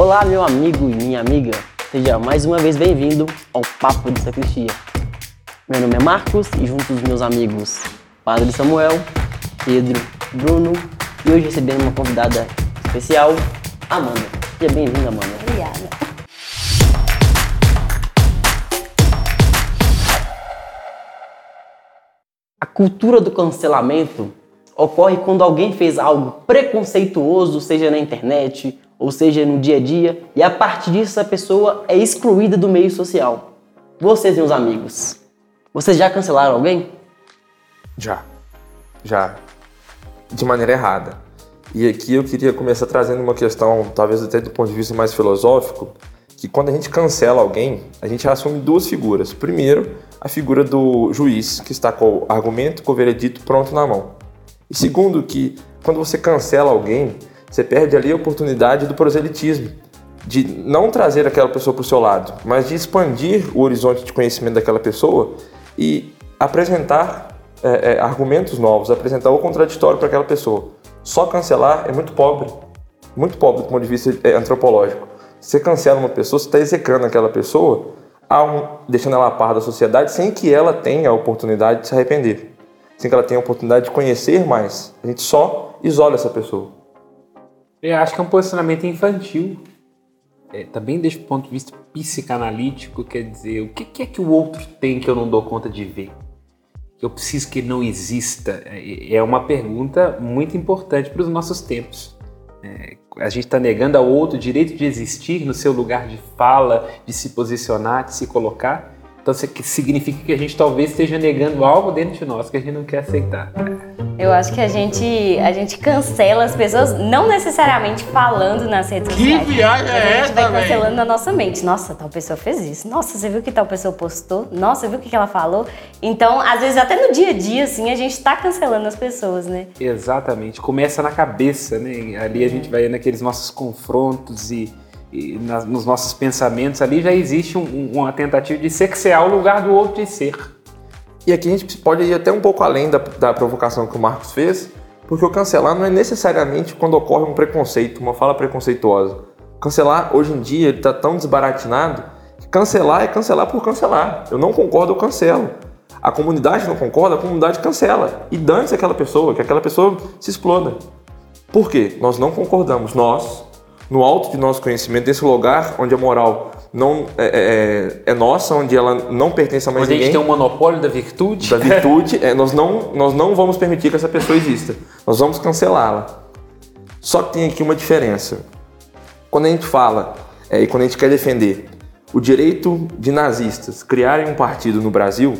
Olá, meu amigo e minha amiga. Seja mais uma vez bem-vindo ao Papo de Sacristia. Meu nome é Marcos e junto dos meus amigos Padre Samuel, Pedro, Bruno e hoje recebendo uma convidada especial, Amanda. Seja bem-vinda, Amanda. Obrigada. A cultura do cancelamento ocorre quando alguém fez algo preconceituoso, seja na internet ou seja no dia a dia, e a partir disso a pessoa é excluída do meio social. Vocês, meus amigos, vocês já cancelaram alguém? Já. Já. De maneira errada. E aqui eu queria começar trazendo uma questão, talvez até do ponto de vista mais filosófico, que quando a gente cancela alguém, a gente assume duas figuras. Primeiro, a figura do juiz, que está com o argumento, com o veredito pronto na mão. E segundo, que quando você cancela alguém, você perde ali a oportunidade do proselitismo, de não trazer aquela pessoa para o seu lado, mas de expandir o horizonte de conhecimento daquela pessoa e apresentar é, é, argumentos novos, apresentar o contraditório para aquela pessoa. Só cancelar é muito pobre, muito pobre do ponto de vista é, antropológico. Você cancela uma pessoa, você está execrando aquela pessoa, deixando ela a par da sociedade sem que ela tenha a oportunidade de se arrepender, sem que ela tenha a oportunidade de conhecer mais. A gente só isola essa pessoa. Eu acho que é um posicionamento infantil. É, também desde o ponto de vista psicanalítico, quer dizer, o que, que, é que o outro tem que eu não dou conta de ver? Que eu preciso que ele não exista? É, é uma pergunta muito importante para os nossos tempos. É, a gente está negando ao outro o direito de existir no seu lugar de fala, de se posicionar, de se colocar. Então, isso significa que a gente talvez esteja negando algo dentro de nós que a gente não quer aceitar. Eu acho que a gente, a gente cancela as pessoas, não necessariamente falando nas redes que sociais. Que viagem é essa, A gente vai cancelando véio? na nossa mente. Nossa, tal pessoa fez isso. Nossa, você viu que tal pessoa postou? Nossa, viu o que ela falou? Então, às vezes, até no dia a dia, assim, a gente está cancelando as pessoas, né? Exatamente. Começa na cabeça, né? Ali a gente vai naqueles nossos confrontos e, e nas, nos nossos pensamentos. Ali já existe um, uma tentativa de sexear o lugar do outro de ser. E aqui a gente pode ir até um pouco além da, da provocação que o Marcos fez, porque o cancelar não é necessariamente quando ocorre um preconceito, uma fala preconceituosa. Cancelar, hoje em dia, ele está tão desbaratinado que cancelar é cancelar por cancelar. Eu não concordo, eu cancelo. A comunidade não concorda, a comunidade cancela. E dane-se aquela pessoa, que aquela pessoa se exploda. Por quê? Nós não concordamos. Nós, no alto de nosso conhecimento, desse lugar onde a moral não é, é, é, nossa, onde ela não pertence a mais onde ninguém. Onde a gente tem um monopólio da virtude. Da virtude, é, nós, não, nós não vamos permitir que essa pessoa exista. Nós vamos cancelá-la. Só que tem aqui uma diferença. Quando a gente fala é, e quando a gente quer defender o direito de nazistas criarem um partido no Brasil,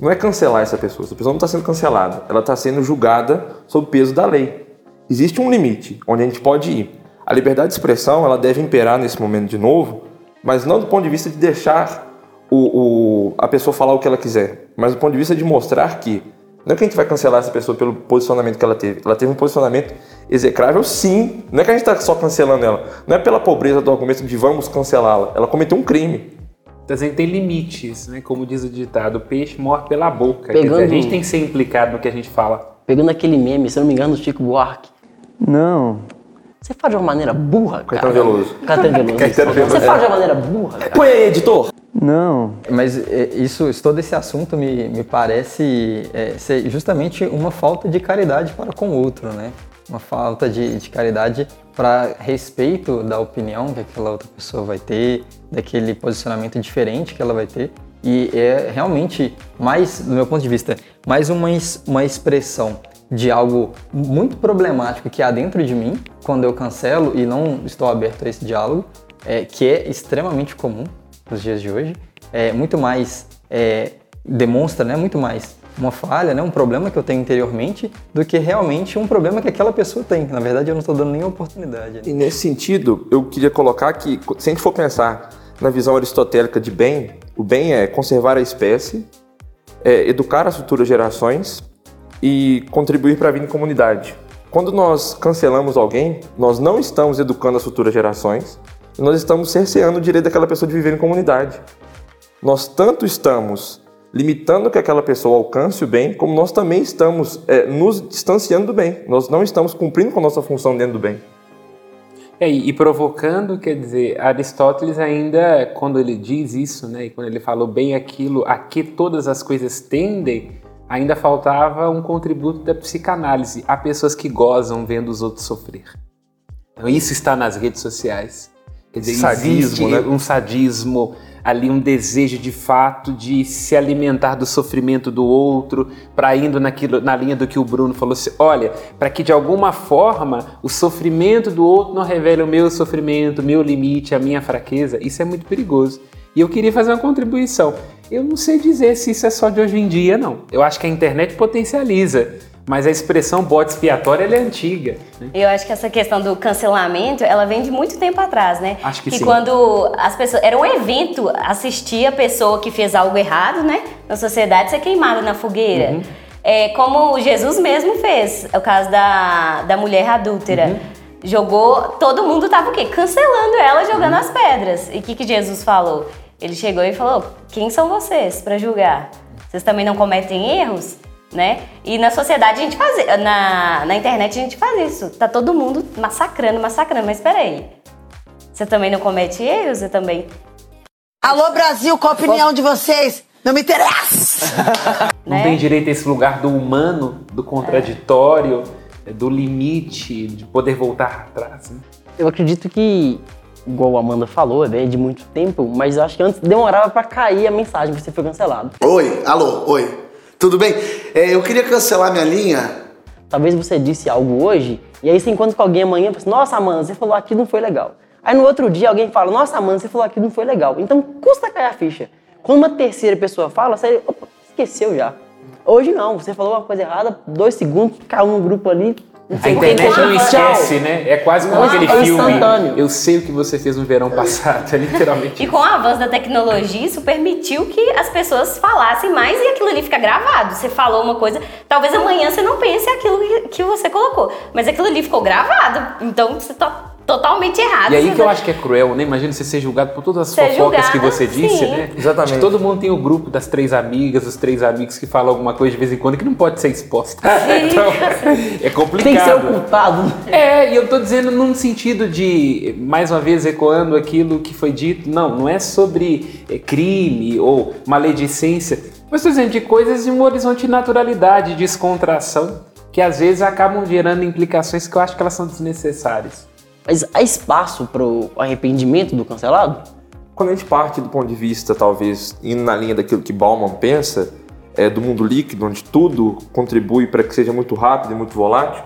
não é cancelar essa pessoa. Essa pessoa não está sendo cancelada. Ela está sendo julgada sob o peso da lei. Existe um limite onde a gente pode ir. A liberdade de expressão ela deve imperar nesse momento de novo, mas não do ponto de vista de deixar o, o, a pessoa falar o que ela quiser, mas do ponto de vista de mostrar que não é que a gente vai cancelar essa pessoa pelo posicionamento que ela teve. Ela teve um posicionamento execrável, sim. Não é que a gente está só cancelando ela. Não é pela pobreza do argumento de vamos cancelá-la. Ela cometeu um crime. Então, assim, tem limites, né? Como diz o ditado, o peixe morre pela boca. Pegando... Dizer, a gente tem que ser implicado no que a gente fala. Pegando aquele meme, se eu não me engano, do Chico Buarque. Não. Você fala de uma maneira burra, cara. Caetano Veloso. Caetano Veloso. Caetano Veloso. Você fala de uma maneira burra, cara. Põe aí, editor. Não, mas isso, todo esse assunto me, me parece é, ser justamente uma falta de caridade para com o outro, né? Uma falta de, de caridade para respeito da opinião que aquela outra pessoa vai ter, daquele posicionamento diferente que ela vai ter. E é realmente mais, do meu ponto de vista, mais uma, uma expressão de algo muito problemático que há dentro de mim quando eu cancelo e não estou aberto a esse diálogo, é, que é extremamente comum nos dias de hoje, é muito mais é, demonstra, né, muito mais uma falha, né, um problema que eu tenho interiormente, do que realmente um problema que aquela pessoa tem. Na verdade, eu não estou dando nenhuma oportunidade. E nesse sentido, eu queria colocar que, se a gente for pensar na visão aristotélica de bem, o bem é conservar a espécie, é educar as futuras gerações e contribuir para a vida em comunidade. Quando nós cancelamos alguém, nós não estamos educando as futuras gerações, nós estamos cerceando o direito daquela pessoa de viver em comunidade. Nós tanto estamos limitando que aquela pessoa alcance o bem, como nós também estamos é, nos distanciando do bem. Nós não estamos cumprindo com a nossa função dentro do bem. É, e provocando, quer dizer, Aristóteles ainda, quando ele diz isso, né, e quando ele falou bem aquilo a que todas as coisas tendem, ainda faltava um contributo da psicanálise. Há pessoas que gozam vendo os outros sofrer. Então isso está nas redes sociais. Quer dizer, Sadismo, existe né? um sadismo ali, um desejo de fato de se alimentar do sofrimento do outro, para indo naquilo, na linha do que o Bruno falou assim, olha, para que de alguma forma o sofrimento do outro não revele o meu sofrimento, o meu limite, a minha fraqueza, isso é muito perigoso. E eu queria fazer uma contribuição. Eu não sei dizer se isso é só de hoje em dia, não. Eu acho que a internet potencializa, mas a expressão bode expiatório é antiga. né? Eu acho que essa questão do cancelamento, ela vem de muito tempo atrás, né? Acho que sim. quando as pessoas. Era um evento assistir a pessoa que fez algo errado, né? Na sociedade, ser queimada na fogueira. Uhum. É, como Jesus mesmo fez, é o caso da, da mulher adúltera. Uhum. Jogou. Todo mundo tava o quê? Cancelando ela, jogando as pedras. E o que, que Jesus falou? Ele chegou e falou: Quem são vocês para julgar? Vocês também não cometem erros? Né? E na sociedade a gente faz, na, na internet a gente faz isso. Tá todo mundo massacrando, massacrando. Mas espera aí. Você também não comete erros? Você também. Alô, Brasil, qual a opinião de vocês? Não me interessa! Não né? tem direito a esse lugar do humano, do contraditório, do limite, de poder voltar atrás. né? Eu acredito que, igual a Amanda falou, é de muito tempo, mas acho que antes demorava pra cair a mensagem você foi cancelado. Oi, alô, oi. Tudo bem? É, eu queria cancelar minha linha. Talvez você disse algo hoje, e aí você encontra com alguém amanhã e fala assim, nossa, Amanda, você falou aquilo não foi legal. Aí no outro dia alguém fala, nossa, Amanda, você falou aquilo não foi legal. Então custa cair a ficha. Quando uma terceira pessoa fala, você opa, esqueceu já. Hoje não, você falou uma coisa errada, dois segundos, caiu no grupo ali. A internet não esquece, né? É quase como aquele é filme. instantâneo. Eu sei o que você fez no verão passado, é literalmente. E com o avanço da tecnologia, isso permitiu que as pessoas falassem mais e aquilo ali fica gravado. Você falou uma coisa, talvez amanhã você não pense aquilo que- que você colocou, mas aquilo ali ficou gravado. Então você tá totalmente errado. E aí que eu acho que é cruel, né? Imagina você ser julgado por todas as Ser fofocas que julgada, você disse, sim. né? Exatamente. Acho que todo mundo tem o grupo das três amigas, os três amigos que falam alguma coisa de vez em quando que não pode ser exposta. então, é complicado. Tem que ser ocultado. É, e eu tô dizendo num sentido de, mais uma vez, ecoando aquilo que foi dito, não, não é sobre eh, crime ou maledicência, mas tô dizendo de coisas de um horizonte de naturalidade, de descontração, que às vezes acabam gerando implicações que eu acho que elas são desnecessárias. Mas há espaço pro arrependimento do cancelado? Quando a gente parte do ponto de vista, talvez, indo na linha daquilo que Bauman pensa, é, do mundo líquido, onde tudo contribui para que seja muito rápido e muito volátil,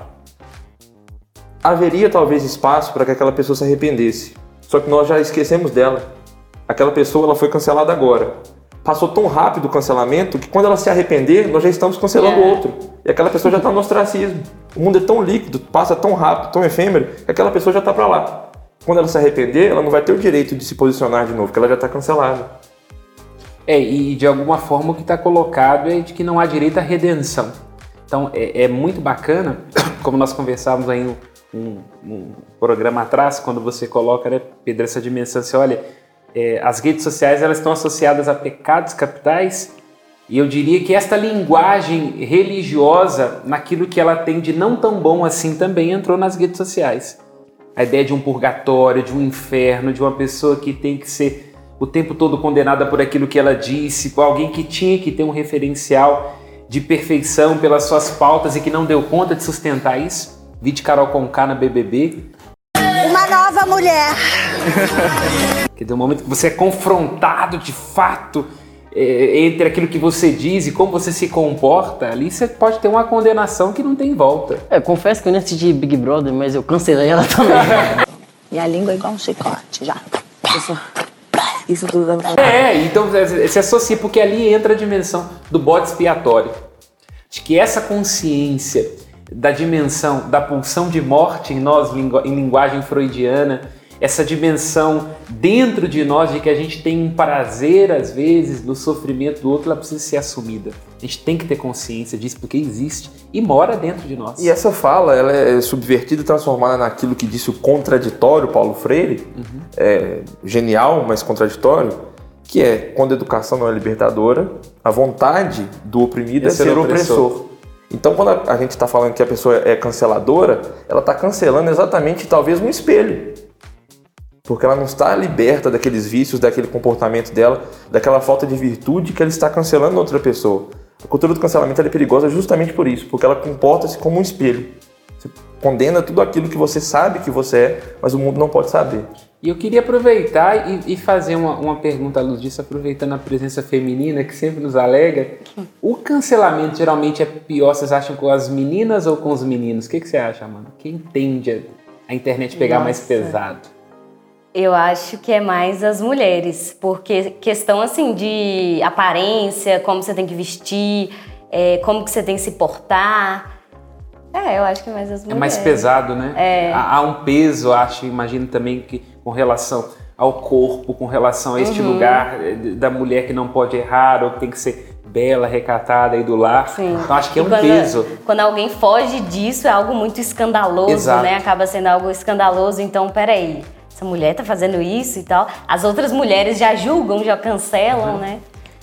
haveria talvez espaço para que aquela pessoa se arrependesse. Só que nós já esquecemos dela. Aquela pessoa ela foi cancelada agora. Passou tão rápido o cancelamento que quando ela se arrepender, nós já estamos cancelando o É. outro. E aquela pessoa já está no ostracismo. O mundo é tão líquido, passa tão rápido, tão efêmero, que aquela pessoa já está para lá. Quando ela se arrepender, ela não vai ter o direito de se posicionar de novo, porque ela já está cancelada. É, e de alguma forma o que está colocado é de que não há direito à redenção. Então é, é muito bacana, como nós conversávamos aí um, um- programa atrás, quando você coloca, né, Pedro, essa dimensão, você olha, é, as redes sociais elas estão associadas a pecados capitais, e eu diria que esta linguagem religiosa, naquilo que ela tem de não tão bom assim, também entrou nas redes sociais. A ideia de um purgatório, de um inferno, de uma pessoa que tem que ser o tempo todo condenada por aquilo que ela disse, por alguém que tinha que ter um referencial de perfeição pelas suas pautas e que não deu conta de sustentar isso. Vi de Carol Conká na BBB, Uma nova mulher. que tem um momento que você é confrontado de fato entre aquilo que você diz e como você se comporta, ali você pode ter uma condenação que não tem volta. É, confesso que eu nem assisti Big Brother, mas eu cancelei ela também. Minha língua é igual um chicote, já. Isso, isso tudo dá pra É, então é, se associa, porque ali entra a dimensão do bode expiatório. De que essa consciência da dimensão da pulsão de morte em nós, em linguagem freudiana, essa dimensão dentro de nós de que a gente tem um prazer, às vezes, no sofrimento do outro, ela precisa ser assumida. A gente tem que ter consciência disso, porque existe e mora dentro de nós. E essa fala, ela é subvertida e transformada naquilo que disse o contraditório Paulo Freire, é genial, mas contraditório, que é quando a educação não é libertadora, a vontade do oprimido é, É ser ser opressor. opressor. Então, quando a, a gente está falando que a pessoa é canceladora, ela está cancelando exatamente talvez um espelho. Porque ela não está liberta daqueles vícios, daquele comportamento dela, daquela falta de virtude que ela está cancelando outra pessoa. A cultura do cancelamento é perigosa justamente por isso, porque ela comporta-se como um espelho. Você condena tudo aquilo que você sabe que você é, mas o mundo não pode saber. E eu queria aproveitar e, e fazer uma, uma, pergunta à luz disso, aproveitando a presença feminina que sempre nos alega. O cancelamento geralmente é pior, vocês acham, com as meninas ou com os meninos? O que, que você acha, mano? Quem tende a internet pegar Nossa. mais pesado? Eu acho que é mais as mulheres, porque questão assim de aparência, como você tem que vestir, é, como que você tem que se portar. É, eu acho que é mais as mulheres. É mais pesado, né? É. Há um peso, acho, imagino também que com relação ao corpo, com relação a este uhum. lugar eh, da mulher que não pode errar ou que tem que ser bela, recatada e do lar. Sim. Então acho que é um quando, peso. Quando alguém foge disso, é algo muito escandaloso, Exato. né? Acaba sendo algo escandaloso. Então, peraí, essa mulher tá fazendo isso e tal. As outras mulheres já julgam, já cancelam, uhum. né?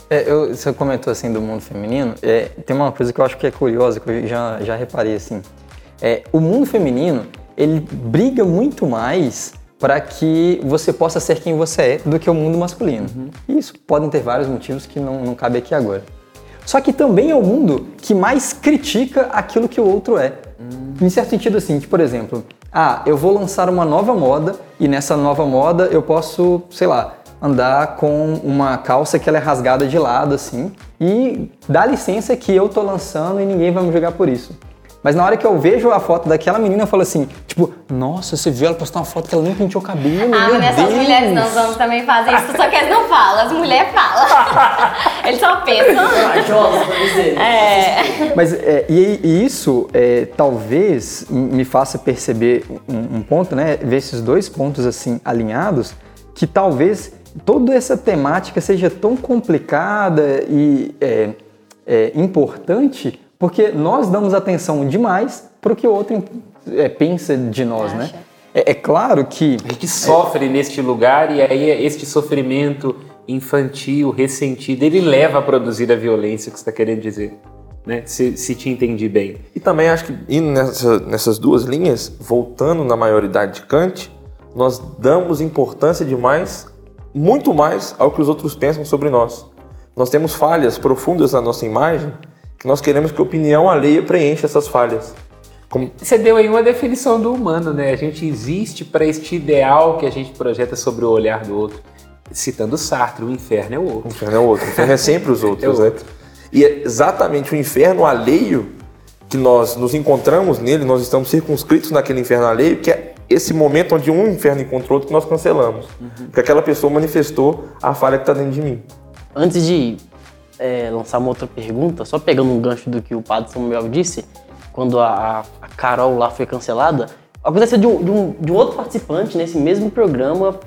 É, eu, você comentou assim do mundo feminino, é, tem uma coisa que eu acho que é curiosa, que eu já, já reparei assim. É, o mundo feminino, ele briga muito mais para que você possa ser quem você é do que o mundo masculino. Uhum. E isso podem ter vários motivos que não, não cabe aqui agora. Só que também é o mundo que mais critica aquilo que o outro é. Uhum. Em certo sentido assim, que, por exemplo, ah, eu vou lançar uma nova moda e nessa nova moda eu posso, sei lá, andar com uma calça que ela é rasgada de lado assim e dá licença que eu tô lançando e ninguém vai me julgar por isso. Mas na hora que eu vejo a foto daquela menina, eu falo assim, tipo, nossa, você viu ela postar uma foto que ela nem penteou o cabelo, Ah, meu mas Deus. essas mulheres não, os homens também fazem isso, só que eles não falam, as mulheres falam. eles só pensam. É. Mas é, e, e isso é, talvez me faça perceber um, um ponto, né? Ver esses dois pontos assim alinhados, que talvez toda essa temática seja tão complicada e é, é, importante porque nós damos atenção demais para o que o outro é, pensa de nós, né? É, é, claro que. A gente sofre neste lugar e aí este sofrimento infantil, ressentido, ele leva a produzir a violência que você está querendo dizer. Né? Se, se te entendi bem. E também acho que indo nessa, nessas duas linhas, voltando na maioridade de Kant, nós damos importância demais, muito mais, ao que os outros pensam sobre nós. Nós temos falhas profundas na nossa imagem nós queremos que a opinião alheia preencha essas falhas. Como... Você deu aí uma definição do humano, né? A gente existe para este ideal que a gente projeta sobre o olhar do outro. Citando Sartre, o inferno é o outro. O inferno é o outro. O inferno é sempre os outros, é né? E é exatamente o inferno alheio que nós nos encontramos nele, nós estamos circunscritos naquele inferno alheio, que é esse momento onde um inferno encontrou outro que nós cancelamos. Uhum. Porque aquela pessoa manifestou a falha que está dentro de mim. Antes de é, lançar uma outra pergunta, só pegando um gancho do que o padre Samuel disse, quando a, a Carol lá foi cancelada, aconteceu de um, de, um, de um outro participante nesse mesmo programa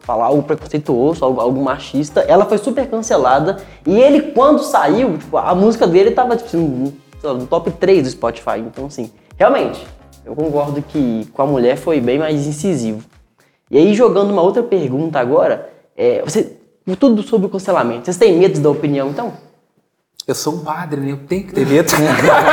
falar algo preconceituoso, algo, algo, machista, ela foi super cancelada e ele quando saiu, tipo, a música dele tava tipo, no, no top 3 do Spotify, então assim, realmente, eu concordo que com a mulher foi bem mais incisivo. E aí jogando uma outra pergunta agora, é, você tudo sobre o cancelamento. Vocês têm medo da opinião, então? Eu sou um padre, né? Eu tenho que ter medo.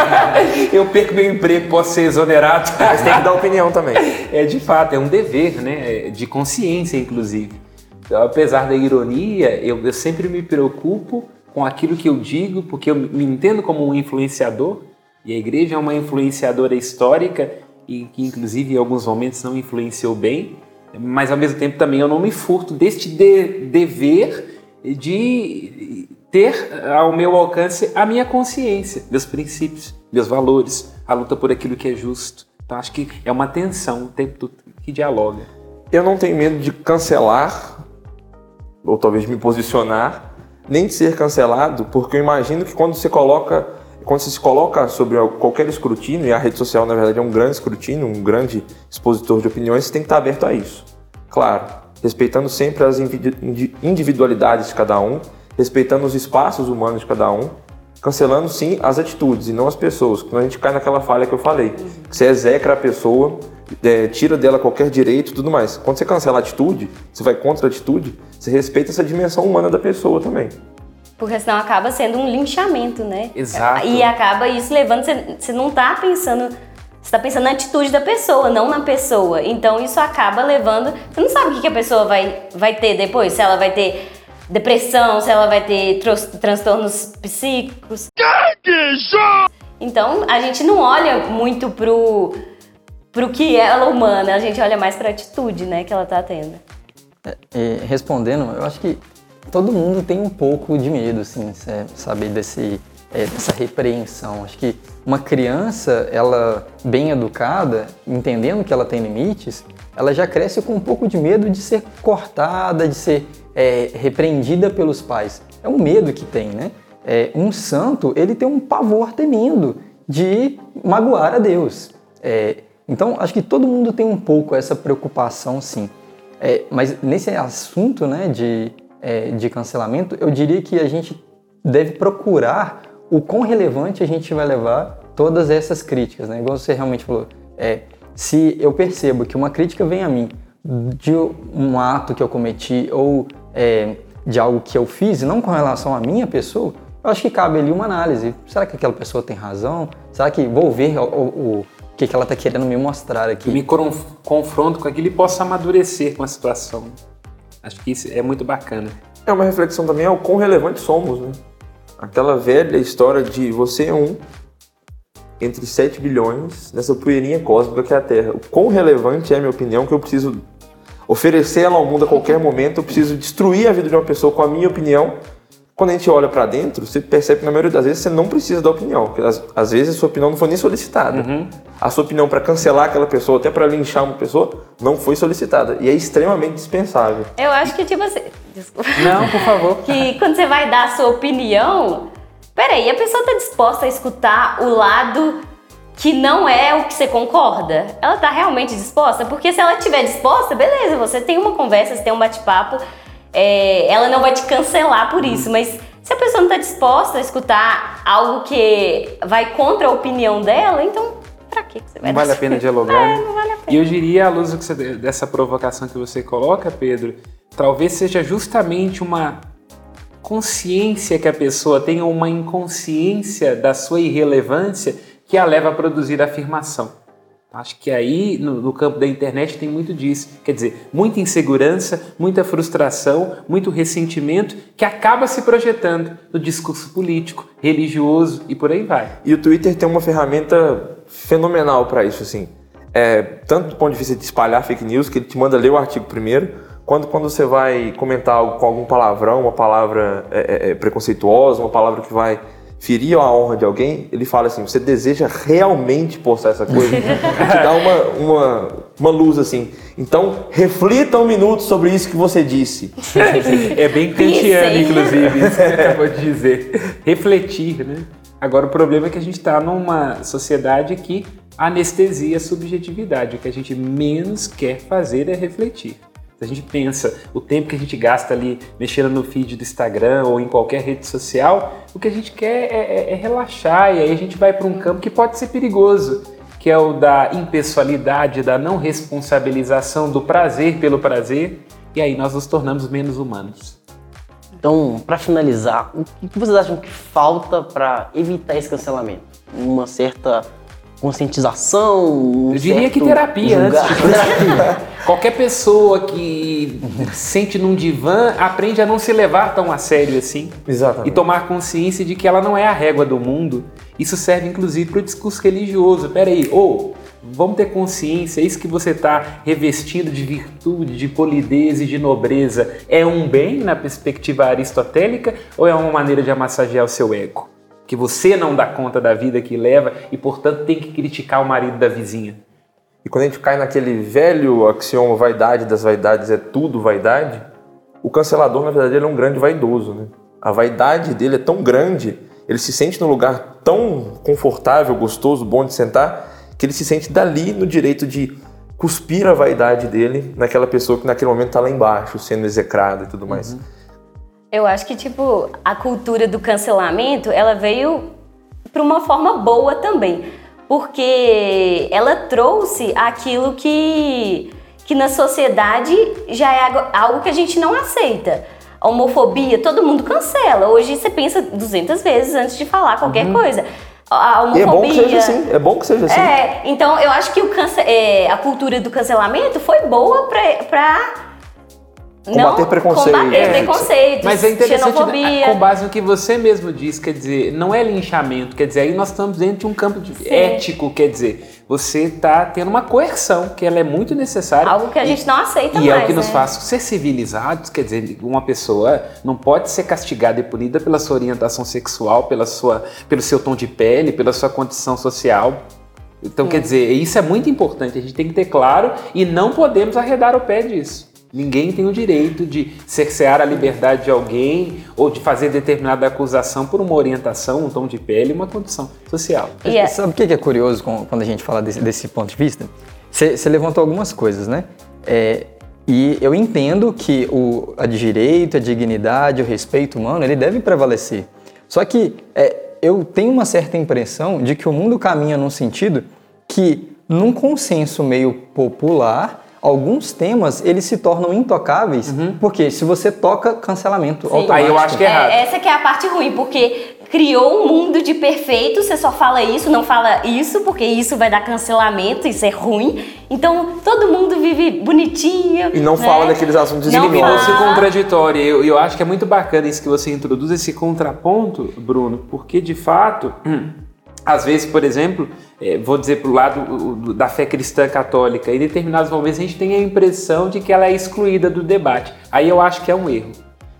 eu perco meu emprego, posso ser exonerado. Mas tem que dar opinião também. É de fato, é um dever, né? É de consciência, inclusive. Então, apesar da ironia, eu, eu sempre me preocupo com aquilo que eu digo, porque eu me entendo como um influenciador, e a igreja é uma influenciadora histórica, e que inclusive em alguns momentos não influenciou bem, mas ao mesmo tempo também eu não me furto deste de, dever de ter ao meu alcance a minha consciência, meus princípios, meus valores, a luta por aquilo que é justo. Então acho que é uma tensão o tempo que dialoga. Eu não tenho medo de cancelar, ou talvez me posicionar, nem de ser cancelado, porque eu imagino que quando você coloca quando você se coloca sobre qualquer escrutínio, e a rede social na verdade é um grande escrutínio, um grande expositor de opiniões, você tem que estar aberto a isso. Claro, respeitando sempre as individualidades de cada um, respeitando os espaços humanos de cada um, cancelando sim as atitudes e não as pessoas. Quando a gente cai naquela falha que eu falei, que você execra a pessoa, é, tira dela qualquer direito e tudo mais. Quando você cancela a atitude, você vai contra a atitude, você respeita essa dimensão humana da pessoa também. Porque senão acaba sendo um linchamento, né? Exato. E acaba isso levando. Você, você não tá pensando. Você tá pensando na atitude da pessoa, não na pessoa. Então isso acaba levando. Você não sabe o que que a pessoa vai, vai ter depois. Se ela vai ter depressão, se ela vai ter tros- transtornos psíquicos. Então a gente não olha muito pro, pro que ela é humana, a gente olha mais pra atitude, né, que ela tá tendo. E respondendo, eu acho que todo mundo tem um pouco de medo, assim, sabe, desse, é, dessa repreensão. Acho que uma criança, ela bem educada, entendendo que ela tem limites, ela já cresce com um pouco de medo de ser cortada, de ser é, repreendida pelos pais. É um medo que tem, né? É, um santo, ele tem um pavor tremendo de magoar a Deus. É, então, acho que todo mundo tem um pouco essa preocupação, sim. É, mas nesse assunto né, de, é, de cancelamento, eu diria que a gente deve procurar o quão relevante a gente vai levar todas essas críticas. Né? Igual você realmente falou, é, se eu percebo que uma crítica vem a mim de um ato que eu cometi ou é, de algo que eu fiz, não com relação à minha pessoa, eu acho que cabe ali uma análise. Será que aquela pessoa tem razão? Será que vou ver o, o, o que, que ela está querendo me mostrar aqui? me conf- confronto com aquilo e posso amadurecer com a situação. Acho que isso é muito bacana. É uma reflexão também ao quão relevantes somos, né? Aquela velha história de você é um entre 7 bilhões nessa poeirinha cósmica que é a Terra. O quão relevante é a minha opinião que eu preciso oferecer ela ao mundo a qualquer momento, eu preciso destruir a vida de uma pessoa com a minha opinião. Quando a gente olha pra dentro, você percebe que na maioria das vezes você não precisa da opinião, porque às, às vezes a sua opinião não foi nem solicitada. A sua opinião pra cancelar aquela pessoa, até pra linchar uma pessoa, não foi solicitada e é extremamente dispensável. Eu acho que, tipo assim. Desculpa. Não, por favor. que quando você vai dar a sua opinião, peraí, a pessoa tá disposta a escutar o lado que não é o que você concorda? Ela tá realmente disposta? Porque se ela estiver disposta, beleza, você tem uma conversa, você tem um bate-papo, é, ela não vai te cancelar por isso, mas se a pessoa não tá disposta a escutar algo que vai contra a opinião dela, então pra que você vai Não vale a pena dialogar. É, né? não vale a pena. E eu diria, à luz dessa provocação que você coloca, Pedro, talvez seja justamente uma consciência que a pessoa tenha, uma inconsciência da sua irrelevância que a leva a produzir afirmação. Acho que aí, no, no campo da internet, tem muito disso. Quer dizer, muita insegurança, muita frustração, muito ressentimento que acaba se projetando no discurso político, religioso e por aí vai. E o Twitter tem uma ferramenta fenomenal para isso, assim. É, tanto do ponto de vista de espalhar fake news, que ele te manda ler o artigo primeiro, quanto quando você vai comentar algo com algum palavrão, uma palavra é, é, é, preconceituosa, uma palavra que vai ferir a honra de alguém, ele fala assim, você deseja realmente postar essa coisa? Te dá uma, uma, uma luz assim. Então, reflita um minuto sobre isso que você disse. É bem kantiano, inclusive, isso que você acabou de dizer. Refletir, né? Agora, o problema é que a gente está numa sociedade que anestesia a subjetividade. O que a gente menos quer fazer é refletir. Se a gente pensa o tempo que a gente gasta ali mexendo no feed do Instagram ou em qualquer rede social, o que a gente quer é, é- é relaxar e aí a gente vai para um campo que pode ser perigoso, que é o da impessoalidade, da não responsabilização do prazer pelo prazer, e aí nós nos tornamos menos humanos. Então, para finalizar, o que vocês acham que falta para evitar esse cancelamento? Uma certa conscientização? Um Eu diria que terapia julgar- antes terapia. Qualquer pessoa que sente num divã aprende a não se levar tão a sério assim. Exatamente. E tomar consciência de que ela não é a régua do mundo. Isso serve inclusive para o discurso religioso. Peraí, ou vamos ter consciência, isso que você está revestindo de virtude, de polidez e de nobreza é um bem na perspectiva aristotélica ou é uma maneira de amassagear o seu ego? Que você não dá conta da vida que leva e, portanto, tem que criticar o marido da vizinha. E quando a gente cai naquele velho axioma vaidade das vaidades é tudo vaidade, o cancelador, na verdade, ele é um grande vaidoso. Né? A vaidade dele é tão grande, ele se sente num lugar tão confortável, gostoso, bom de sentar, que ele se sente dali no direito de cuspir a vaidade dele naquela pessoa que naquele momento está lá embaixo, sendo execrada e tudo mais. Eu acho que, tipo, a cultura do cancelamento, ela veio para uma forma boa também. Porque ela trouxe aquilo que, que na sociedade já é algo- que a gente não aceita. A homofobia, todo mundo cancela. Hoje você pensa 200 vezes antes de falar qualquer coisa. A Uhum. E é bom que homofobia. seja assim. É bom que seja assim. É, então eu acho que o cance- é, a cultura do cancelamento foi boa pra Combater não preconceito. combater É, preconceitos, Mas é interessante, xenofobia. com base no que você mesmo disse, quer dizer, não é linchamento, quer dizer, aí nós estamos dentro de um campo de- ético, quer dizer, você está tendo uma coerção, que ela é muito necessária. Algo que a gente não aceita E mais, é o que nos né? faz ser civilizados, quer dizer, uma pessoa não pode ser castigada e punida pela sua orientação sexual, pela sua, pelo seu tom de pele, pela sua condição social. Então, quer dizer, isso é muito importante, a gente tem que ter claro e não podemos arredar o pé disso. Ninguém tem o direito de cercear a liberdade de alguém ou de fazer determinada acusação por uma orientação, um tom de pele, uma condição social. E é- Sabe o que é curioso quando a gente fala desse, desse ponto de vista? Você você levantou algumas coisas, né? É, e eu entendo que o, a direito, a dignidade, o respeito humano, ele deve prevalecer. Só que é, eu tenho uma certa impressão de que o mundo caminha num sentido que, num consenso meio popular, alguns temas eles se tornam intocáveis, porque se você toca, cancelamento automático. Aí eu acho que é errado. É, essa que é a parte ruim, porque criou um mundo de perfeito, você só fala isso, não fala isso, porque isso vai dar cancelamento, isso é ruim. Então todo mundo vive bonitinho. E não né? fala daqueles assuntos Não. Fosse fala. contraditório. Eu, eu acho que é muito bacana isso que você introduz, esse contraponto, Bruno, porque de fato, hum, às vezes, por exemplo, eh, vou dizer para o lado da fé cristã católica, em determinados momentos a gente tem a impressão de que ela é excluída do debate. Aí eu acho que é um erro.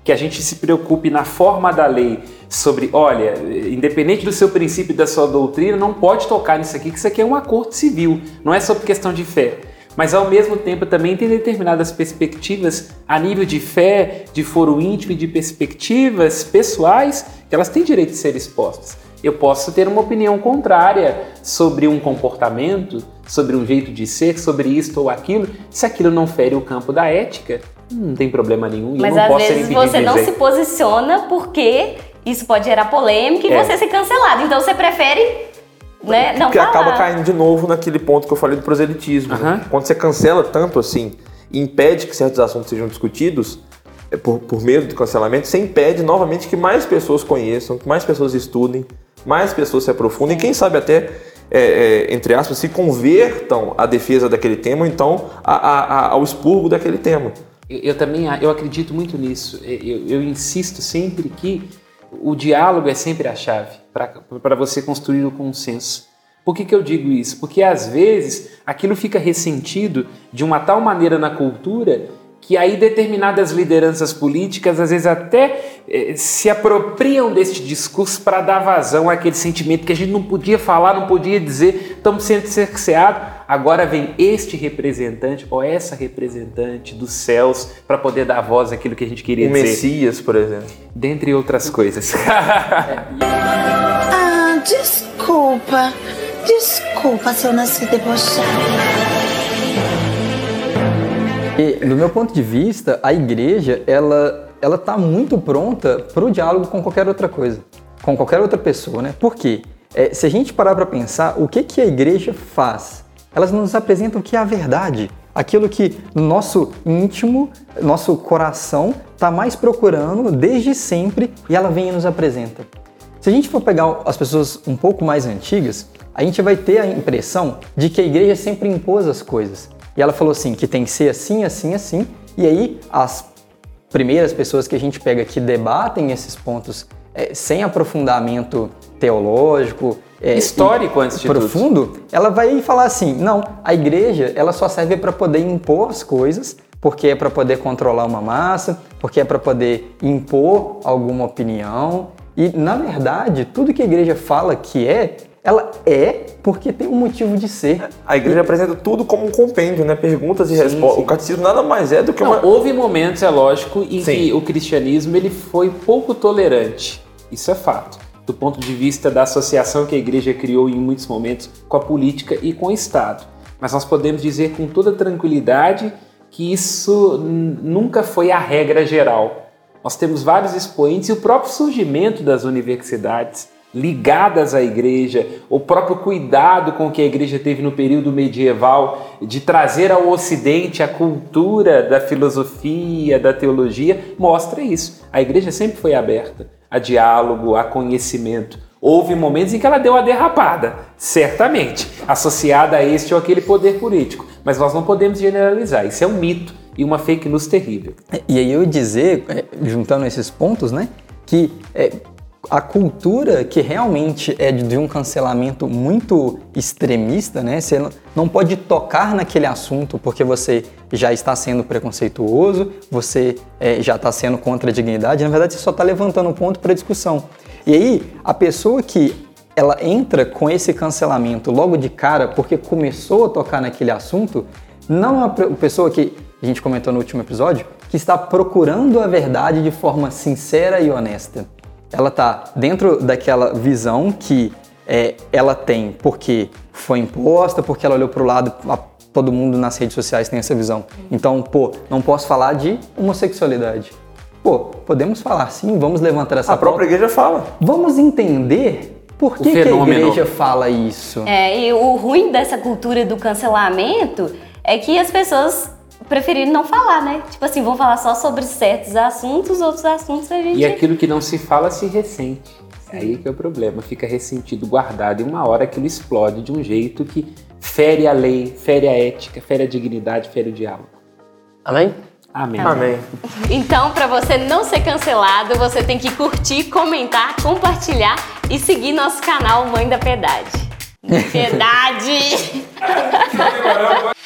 Que a gente se preocupe na forma da lei sobre, olha, independente do seu princípio e da sua doutrina, não pode tocar nisso aqui, que isso aqui é um acordo civil, não é sobre questão de fé mas ao mesmo tempo também tem determinadas perspectivas a nível de fé, de foro íntimo e de perspectivas pessoais que elas têm direito de ser expostas. Eu posso ter uma opinião contrária sobre um comportamento, sobre um jeito de ser, sobre isto ou aquilo. Se aquilo não fere o campo da ética, não tem problema nenhum. e Mas às vezes você não se posiciona porque isso pode gerar polêmica e É. você ser cancelado. Então você prefere né, não Porque falar. acaba caindo de novo naquele ponto que eu falei do proselitismo. né? Aham. Quando você cancela tanto assim e impede que certos assuntos sejam discutidos, por, por medo do cancelamento, você impede novamente que mais pessoas conheçam, que mais pessoas estudem, mais pessoas se aprofundem quem sabe até, é, é, entre aspas, se convertam à defesa daquele tema ou então a- a- a- ao expurgo daquele tema. Eu, eu também eu acredito muito nisso. Eu, eu insisto sempre que o diálogo é sempre a chave para você construir o consenso. Por que, que eu digo isso? Porque às vezes aquilo fica ressentido de uma tal maneira na cultura que aí determinadas lideranças políticas às vezes até eh, se apropriam deste discurso para dar vazão àquele sentimento que a gente não podia falar, não podia dizer, estamos sendo cerceados. Agora vem este representante ou essa representante dos céus para poder dar voz àquilo que a gente queria O dizer, Messias, por exemplo. dentre outras coisas. Ah, desculpa. Desculpa se eu nasci debochada. E, do meu ponto de vista, a igreja, ela ela está muito pronta para o diálogo com qualquer outra coisa, com qualquer outra pessoa, né? Por quê? É, se a gente parar para pensar, o que, que a igreja faz? Elas nos apresentam o que é a verdade, aquilo que nosso íntimo, nosso coração está mais procurando desde sempre e ela vem e nos apresenta. Se a gente for pegar as pessoas um pouco mais antigas, a gente vai ter a impressão de que a igreja sempre impôs as coisas. E ela falou assim, que tem que ser assim, assim, assim. E aí as primeiras pessoas que a gente pega que debatem esses pontos é, sem aprofundamento teológico, é, Histórico, antes de tudo. profundo, ela vai falar assim, não, a igreja ela só serve para poder impor as coisas, porque é para poder controlar uma massa, porque é para poder impor alguma opinião. E na verdade, tudo que a igreja fala que é, ela é porque tem um motivo de ser. A igreja apresenta tudo como um compêndio, né? Perguntas e respostas. O catecismo nada mais é do que Não, uma. houve momentos, é lógico, em Sim. que o cristianismo ele foi pouco tolerante. Isso é fato. Do ponto de vista da associação que a igreja criou em muitos momentos com a política e com o Estado. Mas nós podemos dizer com toda tranquilidade que isso nunca foi a regra geral. Nós temos vários expoentes e o próprio surgimento das universidades ligadas à igreja, o próprio cuidado com que a igreja teve no período medieval de trazer ao ocidente a cultura da filosofia, da teologia, mostra isso. A igreja sempre foi aberta a diálogo, a conhecimento. Houve momentos em que ela deu a derrapada, certamente, associada a este ou aquele poder político, mas nós não podemos generalizar. Isso é um mito e uma fake news terrível. E aí eu dizer, é, juntando esses pontos, né, que é, a cultura que realmente é de um cancelamento muito extremista, né? Você não pode tocar naquele assunto porque você já está sendo preconceituoso, você é, já está sendo contra a dignidade. Na verdade, você só está levantando um ponto para discussão. E aí, a pessoa que ela entra com esse cancelamento logo de cara porque começou a tocar naquele assunto, não é uma pessoa que a gente comentou no último episódio, que está procurando a verdade de forma sincera e honesta ela tá dentro daquela visão que é, ela tem porque foi imposta, porque ela olhou para o lado, a, todo mundo nas redes sociais tem essa visão. Então, pô, não posso falar de homossexualidade. Pô, podemos falar sim, vamos levantar essa A própria igreja fala. Vamos entender por que, que a igreja fala isso. É, e o ruim dessa cultura do cancelamento é que as pessoas preferiram não falar, né? Tipo assim, vão falar só sobre certos assuntos, outros assuntos a gente. E aquilo que não se fala se ressente. Sim. Aí que é o problema, fica ressentido, guardado, e uma hora aquilo explode de um jeito que fere a lei, fere a ética, fere a dignidade, fere o diálogo. Amém? Amém. Amém. Então, para você não ser cancelado, você tem que curtir, comentar, compartilhar e seguir nosso canal Mãe da Piedade. Piedade!